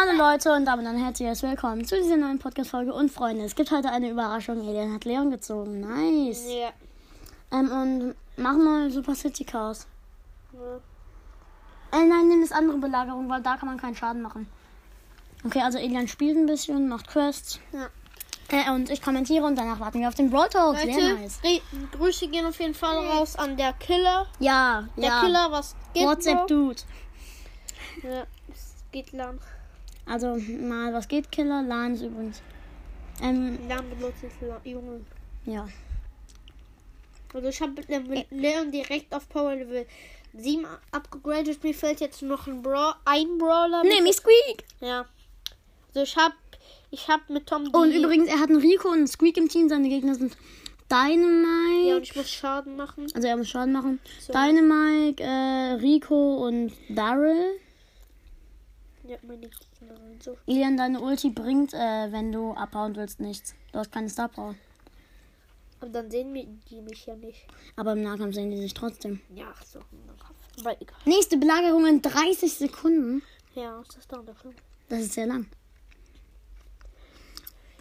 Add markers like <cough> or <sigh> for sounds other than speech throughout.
Hallo Leute und damit ein herzliches Willkommen zu dieser neuen Podcast-Folge. Und Freunde, es gibt heute eine Überraschung. Elian hat Leon gezogen. Nice. Ja. Ähm, und machen wir Super City Chaos. ja. Äh, nein, nimm das andere Belagerung, weil da kann man keinen Schaden machen. Okay, also Elian spielt ein bisschen, macht Quests. Ja. Äh, und ich kommentiere und danach warten wir auf den Brawl Talk. Sehr nice. Grüße gehen auf jeden Fall raus an der Killer. Ja, Der ja. Killer, was geht WhatsApp noch? Dude. Ja, es geht lang. Also mal, was geht, Killer? Lan ist übrigens. Ähm, Lang benutzt Junge. ja. Also ich habe Leon direkt auf Power Level 7 abgegradet. Mir fällt jetzt noch ein, Bra ein Brawler. Nee, mich Squeak. Ja. Also ich habe ich hab mit Tom die... Und übrigens, er hat einen Rico und einen Squeak im Team. Seine Gegner sind Dynamite. Ja, und ich muss Schaden machen. Also er muss Schaden machen. So. Dynamite, äh, Rico und Daryl. Ja, meine Gegner und so. Ilian, deine Ulti bringt, äh, wenn du abhauen willst, nichts. Du hast keine Star Power. Und dann sehen wir die mich ja nicht. Aber im Nahkampf sehen die sich trotzdem. Ja, so. Aber egal. Nächste Belagerung in 30 Sekunden. Ja, was ist das da dafür? Das ist sehr lang.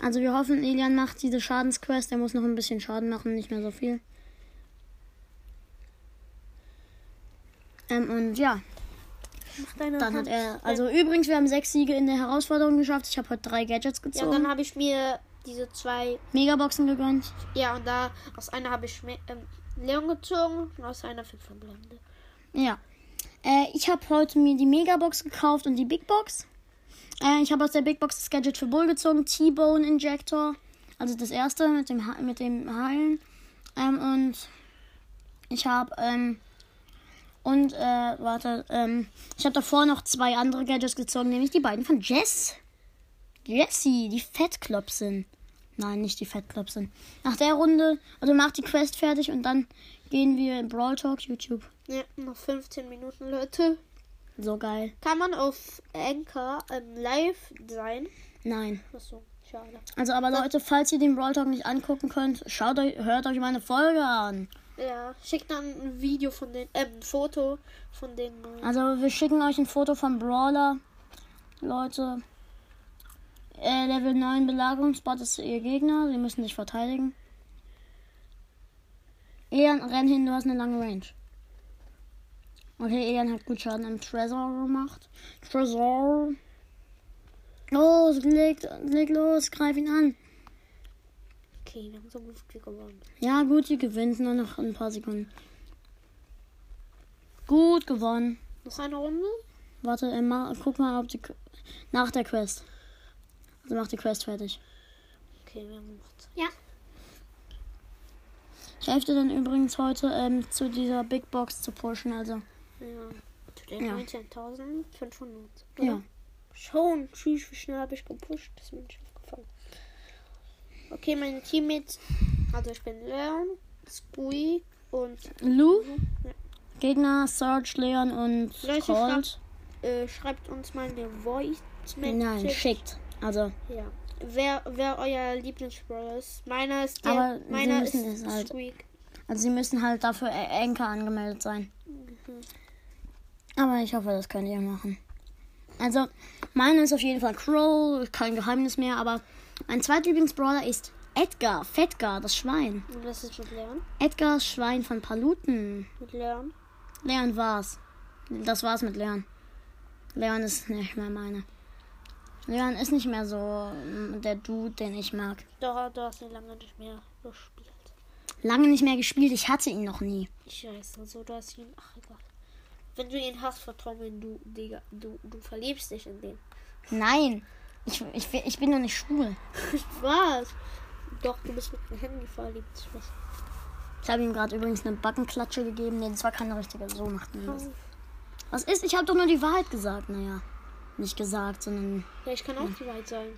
Also wir hoffen, Ilian macht diese Schadensquest. Er muss noch ein bisschen Schaden machen, nicht mehr so viel. Ähm, und ja, dann hat er. Also übrigens, wir haben sechs Siege in der Herausforderung geschafft. Ich habe heute drei Gadgets Ja, gezogen. dann habe ich mir diese zwei. Megaboxen gegönnt. Ja, und da aus einer habe ich ähm, Leon gezogen und aus einer fünf verbleibende. Ja. Äh, ich habe heute mir die Megabox gekauft und die Big Box. Äh, ich habe aus der Big Box das Gadget für Bull gezogen, T-Bone Injector. Also das erste mit dem, Ha- mit dem Heilen. Ähm, und ich habe, ähm, und, äh, warte, ähm, ich habe davor noch zwei andere Gadgets gezogen, nämlich die beiden von Jess. Jessie, die Fettklopsin. Nein, nicht die Fettklopsin. Nach der Runde, also macht die Quest fertig und dann gehen wir in Brawl Talk YouTube. Ja, noch 15 Minuten, Leute. So geil. Kann man auf Anchor ähm, live sein? Nein. Achso, schade. Also aber Leute, falls ihr den Brawl Talk nicht angucken könnt, schaut euch, hört euch meine Folge an. Ja, schickt dann ein Video von den, ähm, ein Foto von den. äh, Also wir schicken euch ein Foto vom Brawler. Leute. Äh, Level 9 Belagerungsbot ist ihr Gegner. Sie müssen sich verteidigen. Elian, renn hin, du hast eine lange Range. Okay, Elian hat gut Schaden am Tresor gemacht. Tresor. Los, leg, leg los, greif ihn an. Okay, wir haben so gut wie gewonnen. Ja, gut, ihr gewinnt nur noch ein paar Sekunden. Gut gewonnen. Noch eine Runde? Warte, äh, guck mal, ob die Qu- nach der Quest. Also mach die Quest fertig. Okay, wir haben noch Zeit. Ja. Ich helfe dir dann übrigens heute ähm, zu dieser Big Box zu pushen, also. Ja. Zu den Ja. 19.500. Ja. Schon, tschüss, wie schnell habe ich gepusht? Das aufgefallen. Okay, meine Teammates. Also ich bin Leon, Squeak und Lou, Ja. Gegner, Serge, Leon und Leute, Colt. äh, schreibt uns mal eine Voice Nein, schickt. Also, Ja. Wer, wer euer Lieblingsbrawler ist. Meiner ist der. Aber meiner ist müssen es halt- Squeak. also sie müssen halt dafür Anchor angemeldet sein. Aber ich hoffe, das könnt ihr machen. Also, meine ist auf jeden Fall Crow, kein Geheimnis mehr, aber mein zweitlieblingsbrawler ist Edgar, Fettgar, das Schwein. Und was ist mit Leon? Edgars Schwein von Paluten. Mit Leon? Leon war's. Das war's mit Leon. Leon ist nicht mehr meine. Leon ist nicht mehr so mm, der Dude, den ich mag. Doch, du hast ihn lange nicht mehr gespielt. Lange nicht mehr gespielt, ich hatte ihn noch nie. Ich weiß, also du hast ihn. Ach egal. Wenn du ihn hast, vertrau mir, du, Digga, du, du verliebst dich in den. Nein, ich, ich, ich bin doch nicht schwul. <laughs> Was? Doch, du bist mit dem Handy verliebt. Ich habe ihm gerade übrigens eine Backenklatsche gegeben. Nee, das war keine richtige. So macht man das. Oh. Was ist? Ich habe doch nur die Wahrheit gesagt. Naja, nicht gesagt, sondern Ja, ich kann auch die Wahrheit sagen.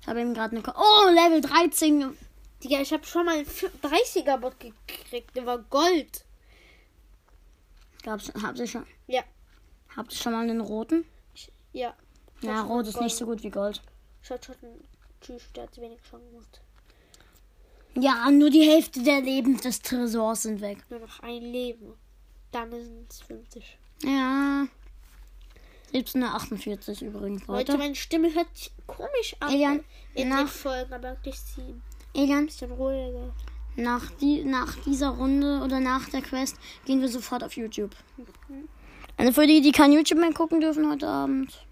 ich habe ihm gerade eine... Ko oh, Level 13. Digga, ich habe schon mal einen 30er-Bot gekriegt. Der war Gold. Gab's, habt, ihr schon, Ja. habt ihr schon mal einen roten? Ja. Ja, rot ist Gold. nicht so gut wie Gold. Schaut schon. Tschüss, der hat wenig schon gemacht. Ja, nur die Hälfte der Leben des Tresors sind weg. Nur noch ein Leben. Dann sind es 50. Ja. 1748 übrigens, Leute, Leute. meine Stimme hört sich komisch an. Elian, in nach- den Folgen, aber ich sie ein Elian, bisschen ruhiger. nach, die, nach dieser Runde oder nach der Quest gehen wir sofort auf YouTube. Also für die, die kein YouTube mehr gucken dürfen heute Abend.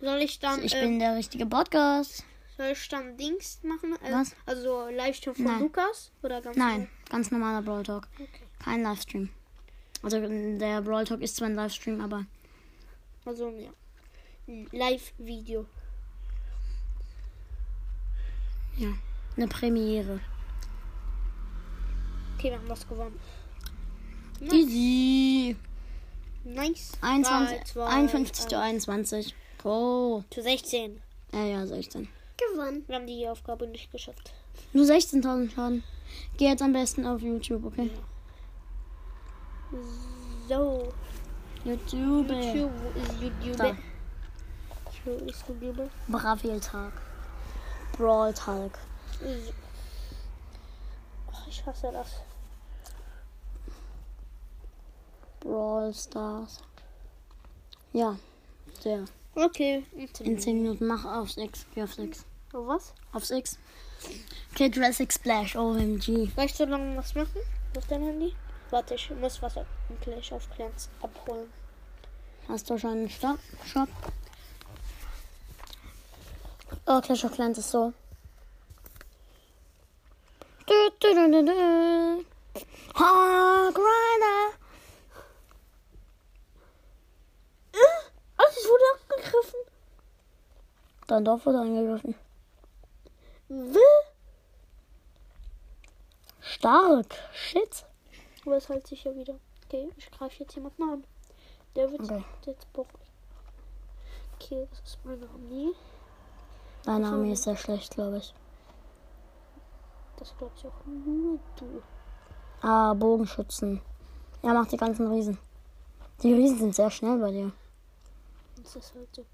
Soll ich dann, Ich ähm, bin der richtige Podcast. soll ich dann Dings machen? Äh, Was? Also Livestream von Nein. Lukas? Oder ganz Nein, ganz normaler Brawl Talk. normal? Okay. Kein Livestream. Also der Brawl Talk ist zwar ein Livestream, aber Also, ja. Ein Live-Video. ja, eine Premiere. Okay, wir haben was gewonnen. Easy. Nice. 21, Drei, zwei, 51 zu eins. 21. Oh. Zu 16. Ja, ja, 16. Gewonnen. Wir haben die Aufgabe nicht geschafft. Nur 16.000 Schaden. Geh jetzt am besten auf YouTube, okay? So. YouTube. YouTube ist YouTube. Da. YouTube ist YouTube. Bravel-Tag. Brawl-Tag. Ich hasse das. Brawl Stars. Ja, der. Okay. In 10 Minuten mach aufs X. Geh aufs X. Oh, was? Aufs X. Okay, Jurassic Splash. OMG. Soll ich so lange was machen? Auf dein Handy? Warte, ich muss was gleich auf Clans abholen. Hast du schon einen Stopp? Shop? Oh, Clash of Clans ist so. Du, du, du, du, du. Hog Rider. Alles wurde angegriffen. Dein Dorf wurde angegriffen. Will? Stark. Shit. Aber es sich ja wieder. Okay, ich greife jetzt jemanden an. Der wird Okay. jetzt bock. Okay, das ist meine Armee. Deine Armee ist sehr schlecht, glaube ich. Das glaube ich auch nur du. Ah, Bogenschützen. Ja, mach die ganzen Riesen. Die Riesen sind sehr schnell bei dir. Das ist halt so.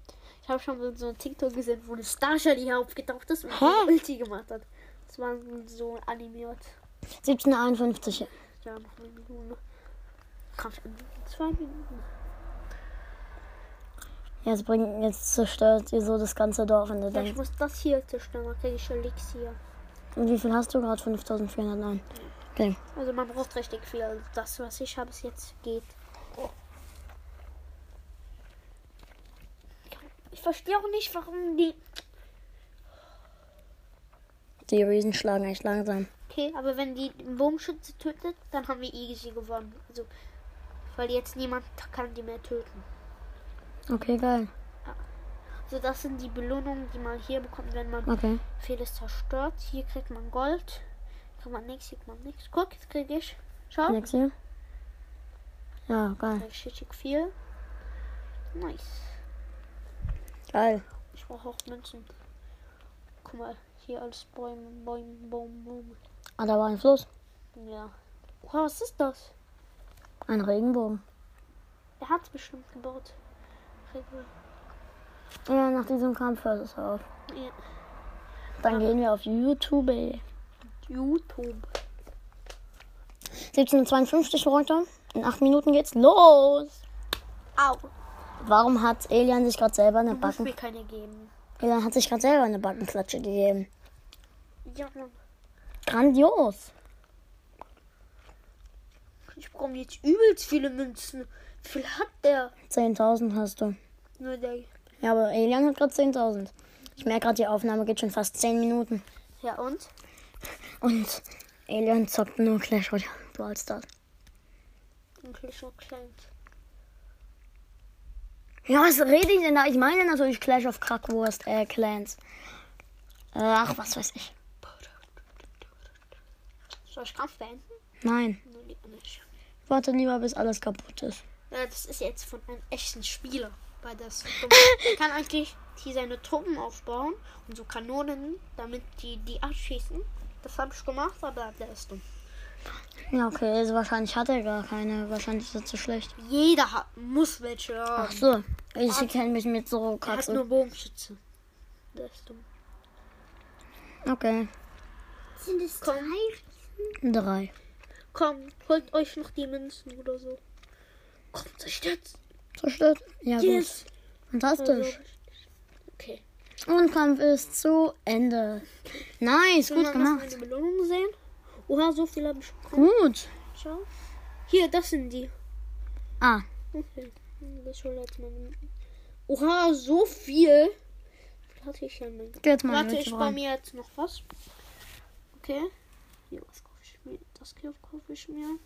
Ich habe schon so ein TikTok gesehen, wo eine Starsha hier aufgetaucht ist und eine Ulti gemacht hat. Das war so animiert. 1751. Ja, noch eine Minute. Ich in zwei Minuten. Jetzt bringt, jetzt zerstört ihr so das ganze Dorf und ihr Ja, ich muss das hier zerstören, dann kriege ich Elixier. und wie viel hast du gerade? 5409. Okay. Also man braucht richtig viel. Das, was ich habe, es jetzt geht. Ich verstehe auch nicht, warum die. Die Riesen schlagen echt langsam. Okay, aber wenn die den Bogenschütze tötet, dann haben wir easy gewonnen. Also, weil jetzt niemand kann die mehr töten. Okay, geil. Also das sind die Belohnungen, die man hier bekommt, wenn man Okay. vieles zerstört. Hier kriegt man Gold. Kriegt man nichts, kriegt man nichts. Guck, jetzt kriege ich. Schau. Nix hier? Ja, geil. Richtig viel. Nice. Geil. Ich brauche auch Münzen. Guck mal, hier alles Bäume, Bäume, Baum, Baum. Ah, da war ein Fluss. Ja. Wow, was ist das? Ein Regenbogen. Er hat bestimmt gebaut. Regel. Ja, nach diesem Kampf hört es auf. Ja. Dann gehen wir auf YouTube. YouTube. 1752 Leute. In 8 Minuten geht's los. Au. Warum hat Elian sich gerade selber eine Backen... mir keine geben. Elian hat sich gerade selber eine Backenklatsche gegeben. Ja, Mann. Grandios. Ich brauche jetzt übelst viele Münzen. Wie viel hat der? 10.000 hast du. Nur der. Ja, aber Elian hat gerade 10.000. Ich merke gerade, die Aufnahme geht schon fast 10 Minuten. Ja, und? Und Elian zockt nur Clash Royale Brawl Stars. Ein Clash Clans. Ja, was rede ich denn da? Ich meine natürlich Clash of Kackwurst, äh, Clans. Ach, was weiß ich. Soll ich Kampf beenden? Nein, warte lieber, bis alles kaputt ist. Ja, das ist jetzt von einem echten Spieler. Weil das er kann eigentlich hier seine Truppen aufbauen und so Kanonen, damit die die abschießen. Das habe ich gemacht, aber der ist dumm. Ja, okay, also wahrscheinlich hat er gar keine. Wahrscheinlich ist er zu schlecht. Jeder hat, muss welche haben. Ach so, ich kenne mich mit so Er hat nur Bogenschütze. Der ist dumm. Okay, Sind es drei? drei. Komm, holt euch noch die Münzen oder so. Kommt, zerstört. Zerstört? Ja, Yes. Fantastisch. Okay. Und Kampf ist zu Ende. Nice, Will gut gemacht. eine Belohnung sehen? Oha, so viel habe ich bekommen. Gut. Schau. Hier, das sind die. Ah, Okay. Das schon jetzt mal. Oha, so viel. Hatte ich denn? denn? geht mal Warte, ich rein. mir jetzt noch was. Okay. Hier, was kaufe ich mir? Das hier kaufe ich mir.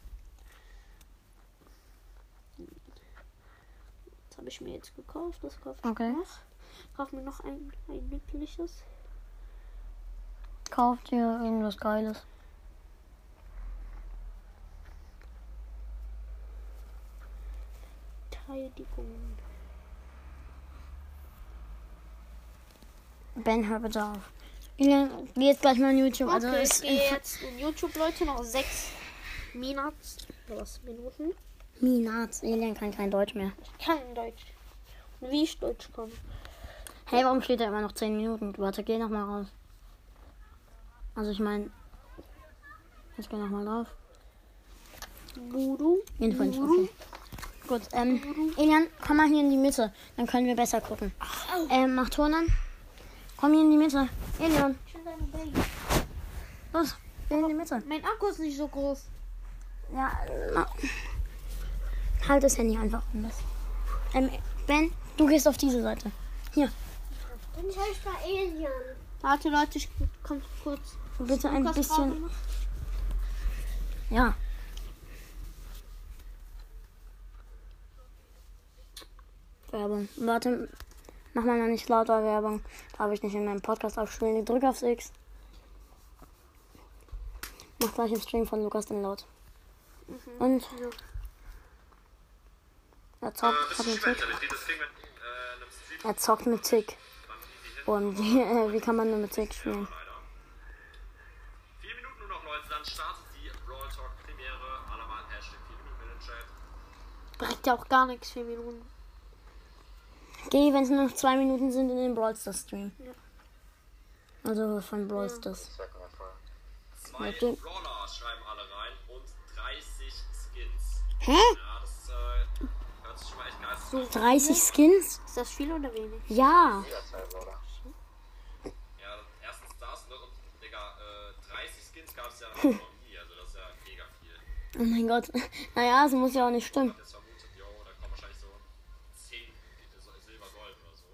Das habe ich mir jetzt gekauft. Das kaufe ich Okay. noch. Kauf mir noch ein, ein nützliches. Kauft ihr irgendwas Geiles. Verteidigung. Ben, hör bitte auf. Geh jetzt gleich mal in YouTube. Also okay, ist ich jetzt in YouTube, Leute, noch sechs Minats. Was? Minuten? Minaz. Elian kann kein Deutsch mehr. Ich kann Deutsch. Und wie ich Deutsch kann. Hey, warum steht da immer noch 10 Minuten? Warte, geh noch mal raus. Also ich meine, jetzt geh noch mal drauf. Voodoo. Jedenfalls, okay. Gut, ähm, Elian, komm mal hier in die Mitte. Dann können wir besser gucken. Ähm, mach Ton an. Komm hier in die Mitte. Elian, los. In die Mitte. Mein Akku ist nicht so groß. Ja, na. Halt das Handy einfach anders. Ähm, Ben, du gehst auf diese Seite. Hier, Dann heißt da Alien. Warte, Leute, ich komm kurz. bitte ein bisschen. Ja. Werbung. Warte, mach mal noch nicht lauter Werbung. Darf ich nicht in meinem Podcast aufspielen. Drück aufs X. Mach gleich im Stream von Lukas den laut. Und Ja. er zockt, hat einen Tick. Äh, Er zockt mit Tick. Und wie, äh, <laughs> wie kann man nur mit Tick spielen? leider. Vier Minuten nur noch, Leute, dann startet die Brawl Talk Premiere. Alle mal Hashtag 4 Minuten in den Chat. Bringt ja auch gar nichts, vier Minuten. Geh, wenn es nur noch zwei Minuten sind, in den Brawl Stars Stream. Ja. Also von Brawl Stars. Zwei Okay. Brawler schreiben alle rein und 30 Skins. Hä? Ja, das äh, hört sich schon mal echt geil an. 30 Skins? Ist das viel oder wenig? Ja. Ja, erstens das, ne? Und, Digga, äh, 30 Skins gab es ja noch <laughs> nie. Also, das ist ja mega viel. Oh mein Gott. <laughs> Naja, es muss ja auch nicht stimmen. Jetzt vermutet, yo, da kommen wahrscheinlich so 10 so Silber, Gold oder so.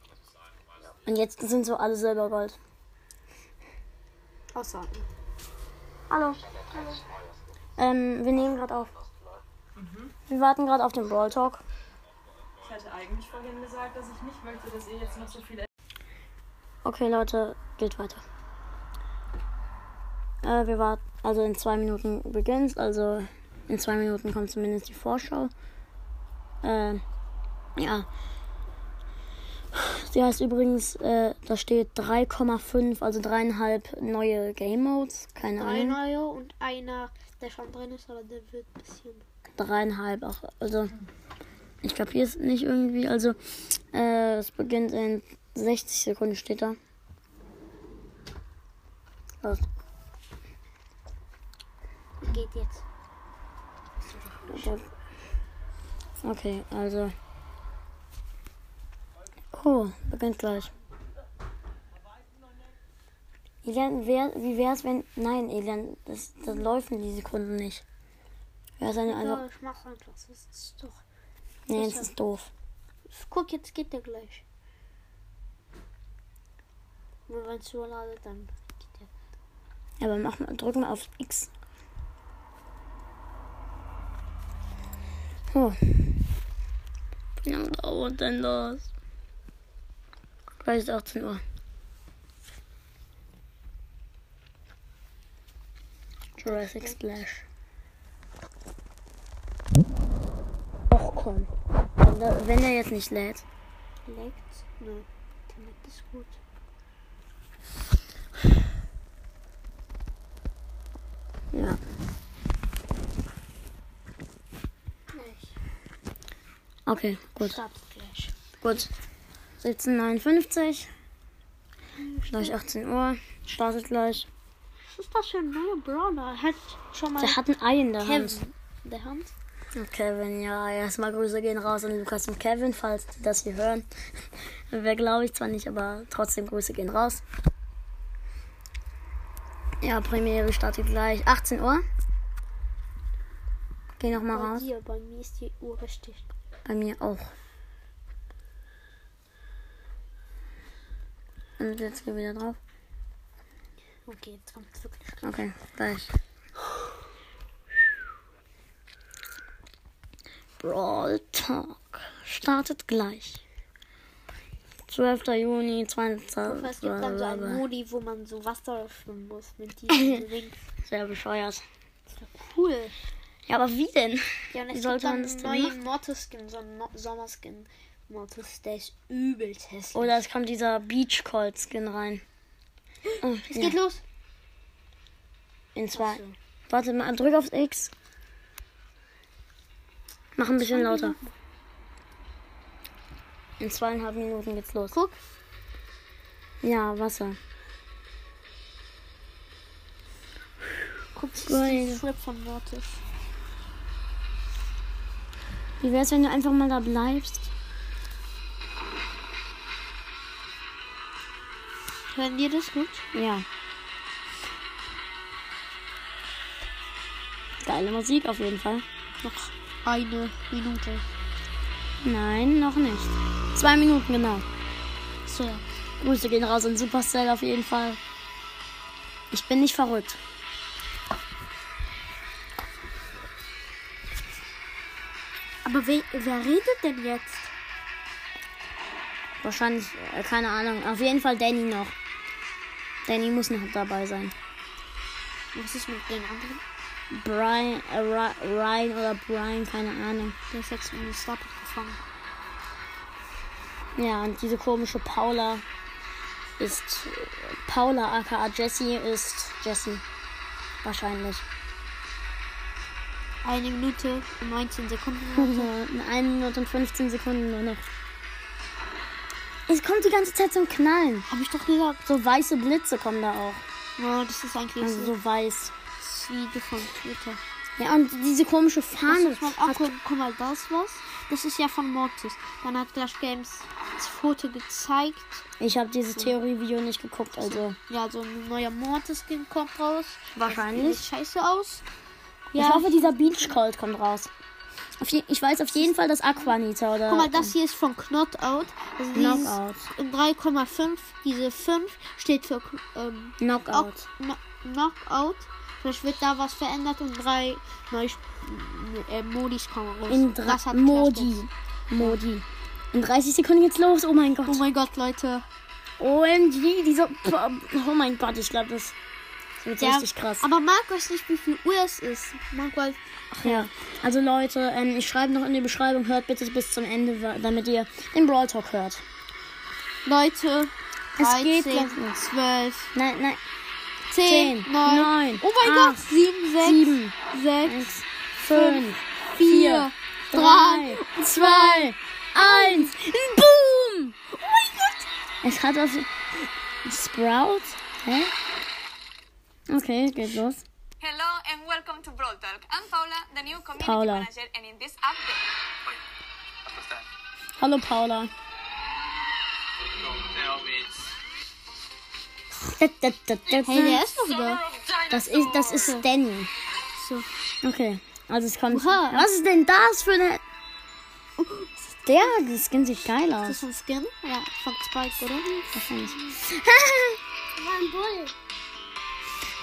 Kann man so sagen, weiß nicht. Und jetzt sind so alle Silbergold. Außer. Hallo. Ähm, wir nehmen gerade auf. Wir warten gerade auf den Brawl Talk. Ich hatte eigentlich vorhin gesagt, dass ich nicht möchte, dass ihr jetzt noch so viele. Okay, Leute, geht weiter. Äh, wir warten, also in zwei Minuten beginnt, also in zwei Minuten kommt zumindest die Vorschau. Äh, ja. Sie heißt übrigens, äh, da steht 3,5, also dreieinhalb neue Game Modes. Keine Drei Ahnung. neue und einer, der schon drin ist, aber der wird ein bisschen. Dreieinhalb auch. Also, ich kapiere es nicht irgendwie. Also, äh, es beginnt in 60 Sekunden, steht da. Los. Geht jetzt. Okay, also. Oh, beginnt gleich. Elian, wer, wie wär's, wenn. Nein, Elian, das, das laufen die Sekunden nicht. Wäre seine Ja, einfach. ich mach einfach. Das ist doch. Nee, das ist doof. Guck, jetzt geht der gleich. Und wenn es so ladet, dann geht der. Aber mach mal, drück mal auf X. Oh. Wie lange dauert denn das? Gleich ist 18 Uhr. Jurassic Splash. Och komm. Wenn der jetzt nicht lädt. Leckt? Nein. Internet ist gut. Ja. Okay, gut. Gut. 17.59 Gleich 18 Uhr. Startet gleich. Was ist das für ein neuer Brawler? Er hat schon mal Der hat ein Ei in der Hand. Kevin in der Hand. Und Kevin, ja, erstmal Grüße gehen raus an Lukas und Kevin, falls die das hier hören. <laughs> Wer glaube ich zwar nicht, aber trotzdem Grüße gehen raus. Ja, Premiere startet gleich 18 Uhr. Geh noch mal Bei raus. dir, bei mir ist die Uhr richtig. Bei mir auch. Und jetzt geh wieder drauf. Okay, jetzt kommt es wirklich. Okay, gleich. Brawl Talk startet gleich. 12. Juni 20. Es gibt dann so einen Modi, wo man so Wasser schwimmen muss mit diesen Rings. <laughs> Sehr bescheuert. Das cool. Ja, aber wie denn? Ja, und Wie es sollte gibt man dann das einen denn neuen Mortis-Skin, so einen no Sommerskin. Mortis, der ist übelst hässlich. Oder es kommt dieser Beach Cold Skin rein. Oh, es ja. geht los. In zwei. so. Warte mal, drück auf X. Mach ein bisschen lauter. In zweieinhalb Minuten geht's los. Guck. Ja, Wasser. Guck, das ist von Mortis. Wie wär's, wenn du einfach mal da bleibst? Hören dir das gut? Ja. Geile Musik auf jeden Fall. Noch eine Minute. Nein, noch nicht. Zwei Minuten genau. So, ja. Grüße gehen raus an Supercell auf jeden Fall. Ich bin nicht verrückt. Aber wer, wer redet denn jetzt? Wahrscheinlich, äh, keine Ahnung. Auf jeden Fall Danny noch. Danny muss noch dabei sein. Was ist mit den anderen? Brian, äh, Ry- Ryan oder Brian, keine Ahnung. Der ist jetzt in den Startup gefangen. Ja, und diese komische Paula ist. Paula aka Jessie ist Jessie. Wahrscheinlich. Eine Minute und 19 Sekunden. <laughs> In 1 Minute und 15 Sekunden nur noch. Es kommt die ganze Zeit zum Knallen. Hab ich doch gesagt. So weiße Blitze kommen da auch. Ja, das ist eigentlich Also so weiß. das Video von Twitter. Ja, und diese komische Das Fahne. ist mal, ach, guck, mal, das was? Das ist ja von Mortis. Dann hat Clash Games das Foto gezeigt. Ich habe dieses Theorievideo nicht geguckt, also. Ja, so ein neuer Mortis-Skin kommt raus. Wahrscheinlich. Sieht scheiße aus. Ich hoffe, dieser Beach Cold kommt raus. Je, ich weiß auf jeden Fall, dass Aquanita oder. Guck mal, das hier ist von Knockout. Also Knockout. in 3,5. Diese 5 steht für ähm, Knockout. Out, no, Knockout. Vielleicht wird da was verändert und drei neue äh, Modis kommen raus. In drei. Modi. Modi. In 30 Sekunden geht's los. Oh mein Gott. Oh mein Gott, Leute. OMG, diese. Oh mein Gott, ich glaube, das wird Ja, richtig krass. Aber mag euch nicht, wie viel Uhr es ist. Mag euch. Ja, also Leute, ähm, ich schreibe noch in die Beschreibung, hört bitte bis zum Ende, damit ihr den Brawl Talk hört. Leute, Es 13, geht gleich los. 12, Nein, nein, 10, 10, 9, 9, oh mein acht, Gott, 7, 6, 7, 6, 5, 4, 3, 3, 2, 1, Boom! Oh mein Gott! Es hat also Sprout? Hä? Okay, geht los. Hello and welcome to Brawl Talk. I'm Paula, the new community Paula. manager, and in this update, What's that? Hallo Paula. Don't tell me it's Da, da, da, da, Hey, der ist noch da. Das ist, das ist Danny. So. Okay, also es kommt. Oha. Was ist denn das für eine. Der, das Skin sieht geil Ist aus. das ein Skin? Ja, von Spike, oder? Wahrscheinlich. <laughs> War ein Bull.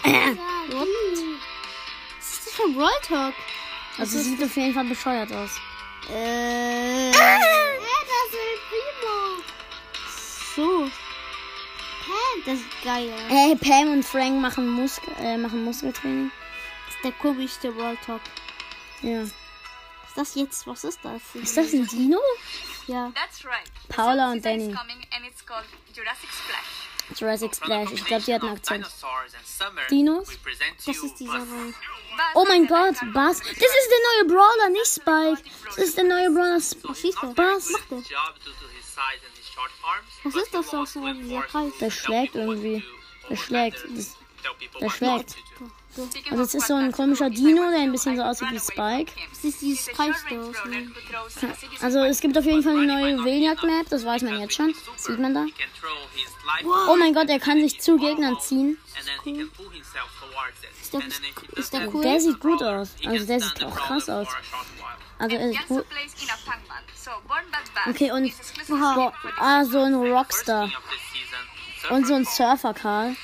What? Was ist das für ein Brawl Talk? Also sieht auf jeden Fall bescheuert aus. Äh. Hä, das ist Primo. So. Hä? Das ist geil. Hey, Pam und Frank machen, Muskel, äh, machen Muskeltraining. Das ist der komischste Brawl Talk. Ja. Ist das jetzt? Was ist das? Ist das ein Dino? Ja. that's right. Paula und Danny. is coming and it's called Jurassic Splash. Jurassic Splash. Ich glaube, die hat einen Akzent. Dinos? Das ist dieser. Buzz Oh mein Gott, Buzz. Das ist der neue Brawler, nicht Spike. Das ist der neue Brawler. Was ist das? Buzz. Was ist das wants so? Der schlägt irgendwie. Der schlägt. Das, der schlägt. Also es ist so ein komischer Dino, der ein bisschen so aussieht wie Spike. Das ist dieses CDC Also es gibt auf jeden Fall eine neue Running Villiac might not Map, das weiß man jetzt schon. super, Sieht man da? Oh mein Gott, er kann sich zu Gegnern ziehen. it. der- ist der cool? Der sieht gut aus. Also der sieht auch krass aus. Also er ist gut. Okay, und ah, so ein Rockstar. Und so ein Surfer Karl.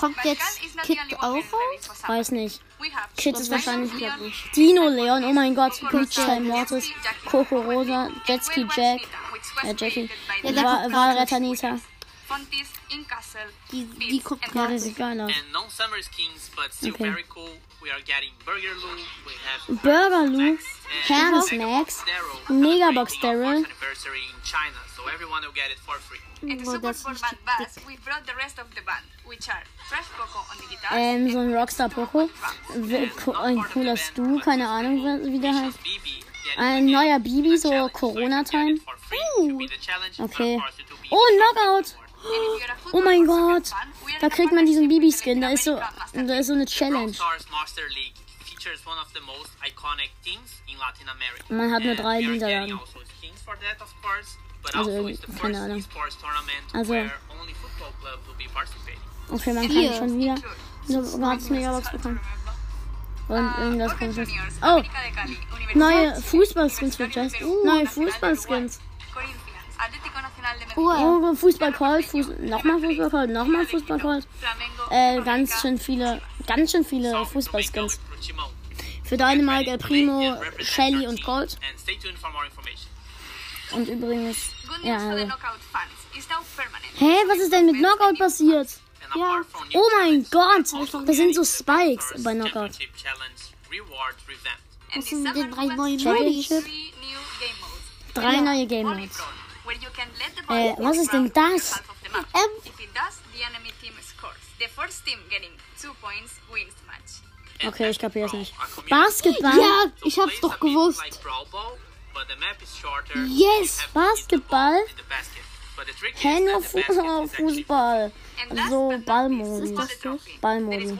Kommt jetzt Kid only auch raus? Weiß nicht. Kid ist wahrscheinlich Leon, Dino Leon, oh mein Gott, Time Mortis, Coco Rosa, Jetski Jack, äh, Jackie, created by Ja, the. Fontis in Castle. Die, Beats die Ja, gerade. sieht geil aus. And non-summer skins, but still Okay. very cool. We are getting Burger Lou. We have Burger Lou, Max and Hermes Megabox Max, Daryl in so everyone will get it for free. Oh, support das for ist Band Bass, we brought the rest of the band, which are Fresh Coco on the guitar, Ähm, so ein Rockstar Poco. Ein cooler Stu, keine Ahnung, wie der heißt. Ein neuer Bibi, so Corona-Time. Okay. Oh, ein Knockout! Oh mein Gott. Da kriegt man diesen Bibi-Skin. Da ist so, da ist so eine Challenge. Man hat nur drei Niederlagen. getting also Also also keine Ahnung. Also-. Okay, man kann schon wieder so gratis Megabox bekommen. Und irgendwas komisches. Oh, neue Fußballskins für Jess. Neue Fußballskins. Oh, Fußball Colt, Fuß nochmal Fußball Colt, nochmal Fußball Colt. Äh, ganz schön viele, ganz schön viele Fußballskins. Für Dynamite, El Primo, Shelly und. Colt. Und übrigens, ja, also. Hä, was ist denn mit Knockout passiert? From Oh mein Gott, das sind so Spikes bei Knockout. Was sind summer drei we neue launched Championship? Drei neue Game Modes. Brawl, where you can let the Äh, ball was ist denn das? the half of the map. Ähm. If it does, the enemy team scores. The first team getting two points wins the match. And Okay, ich Basketball, kapier's nicht. Basketball? Ja, ich hab's doch gewusst. Yes, Basketball? Hä, nur Fu Fußball. So Ballmodi. Ballmodi.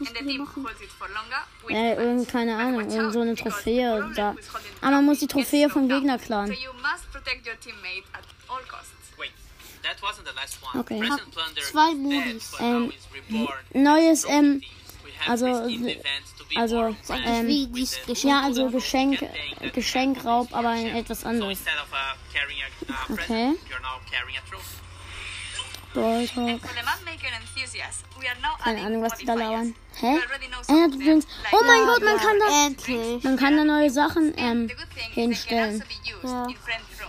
Äh, the irgend, keine Ahnung, irgend so eine Trophäe da. Aber man muss die Trophäe vom Gegner klauen. So you must protect your teammate at all costs. Wait, that wasn't the last one. Okay. Plunder Zwei is Modis. Ähm. Neues, ähm, also, also, Ähm, wie dieses Geschenk. ja, also? Geschenk, Geschenkraub, aber ein etwas anderes. uh, carrying a uh, Okay. Present, you're now carrying a trophy. Brawl Talk. For the mapmaker enthusiasts, we are now Keine Ahnung, was die da labern. Hä? Drinks. like Oh mein Ja, Gott, man ja, kann da, Endlich. man kann da neue Sachen ähm, hinstellen. also Ja.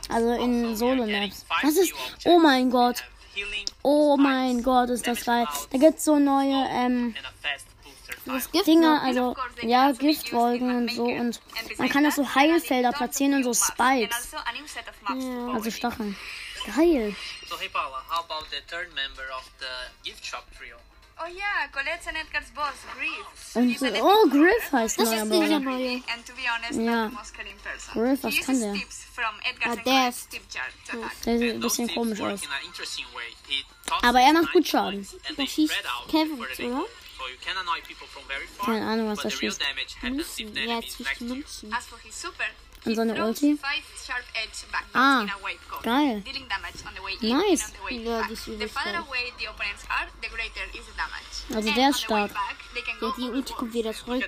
Also in Also, Solo-Maps. Was ist? Oh mein Gott. Oh mein Gott, ist das geil. Da gibt's so neue ähm, Dinger, also ja, also Giftwolken und so und man kann auch that, so Heilfelder platzieren und so Spikes. also a new set of maps to follow Also Stacheln. Geil. So hey Paula, how about the third member of the gift shop trio? Oh yeah, Colette's and Edgar's boss, Griff. Und so, oh, Griff heißt Das neuer ist dieser neue. And to be honest, Ja. not the most caring person. Griff, was kann der? tips from Edgar's Ah, and der ist-. Der sieht ein bisschen tips komisch aus. Aber er macht gut Schaden. Der they schießt spread out Kevin, oder? go. So you can annoy people from very far, Keine Ahnung, was but er the real schießt. damage happens if the Ja, enemy jetzt you. Münzen. As for his super, Und he seine Ulti? five sharp edge backwards Ah, geil. dealing damage on the way in Nice. Ja, die ist The übelst farther geil. away the opponents are, the greater is the damage. Also der ist stark. Ja, die Ulti kommt wieder zurück.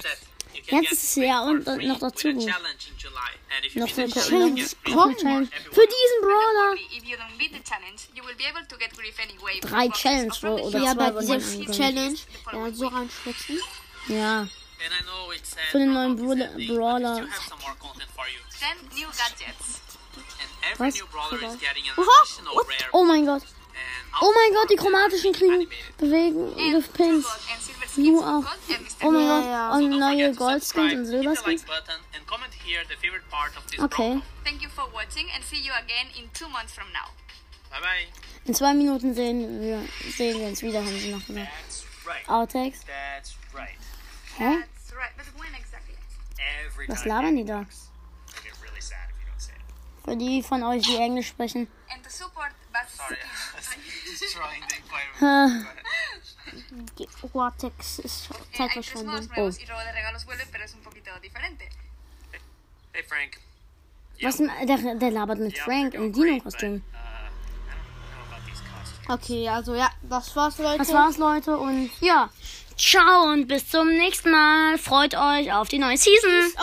Jetzt ist es ja und noch dazu gut. challenge in July. And if you Noch so eine challenge, Challenge. Für diesen Brawler. If you don't beat the challenge, you will be able to get Griff anyway. Drei from Challenge oder Ja, shop. zwei aber wurden diese angekündigt. Challenge, ja, so reinschwitzen. Ja. And I know it's sad Für den neuen Brawler- ending, but we Brawler. still have some more content for you. Then new gadgets. And every Was? new brawler is getting an Oha. Oh mein Gott. Oh mein Gott, die also chromatischen kriegen bewegen And Pins. Nur auch. Oh mein Gott. ja. Und Don't neue Goldskins und Silberskins. Okay. brawl. Thank you for watching and see you again in two months from now. Bye bye. In zwei Minuten sehen wir, sehen wir uns wieder, haben sie noch gesagt. That's right. Outtakes. That's right. Hä? That's right. But when exactly? Every Was labern die da? Für die von euch, die Englisch sprechen. Vortex ist Zeitverschwendung. Oh. Hey, Frank. Was, der, der labert mit Frank im Dino-Kostüm. Uh, I don't know about these costumes. Okay, also ja, das war's, Leute. Das war's, Leute. Und ja, ciao und bis zum nächsten Mal. Freut euch auf die neue Season.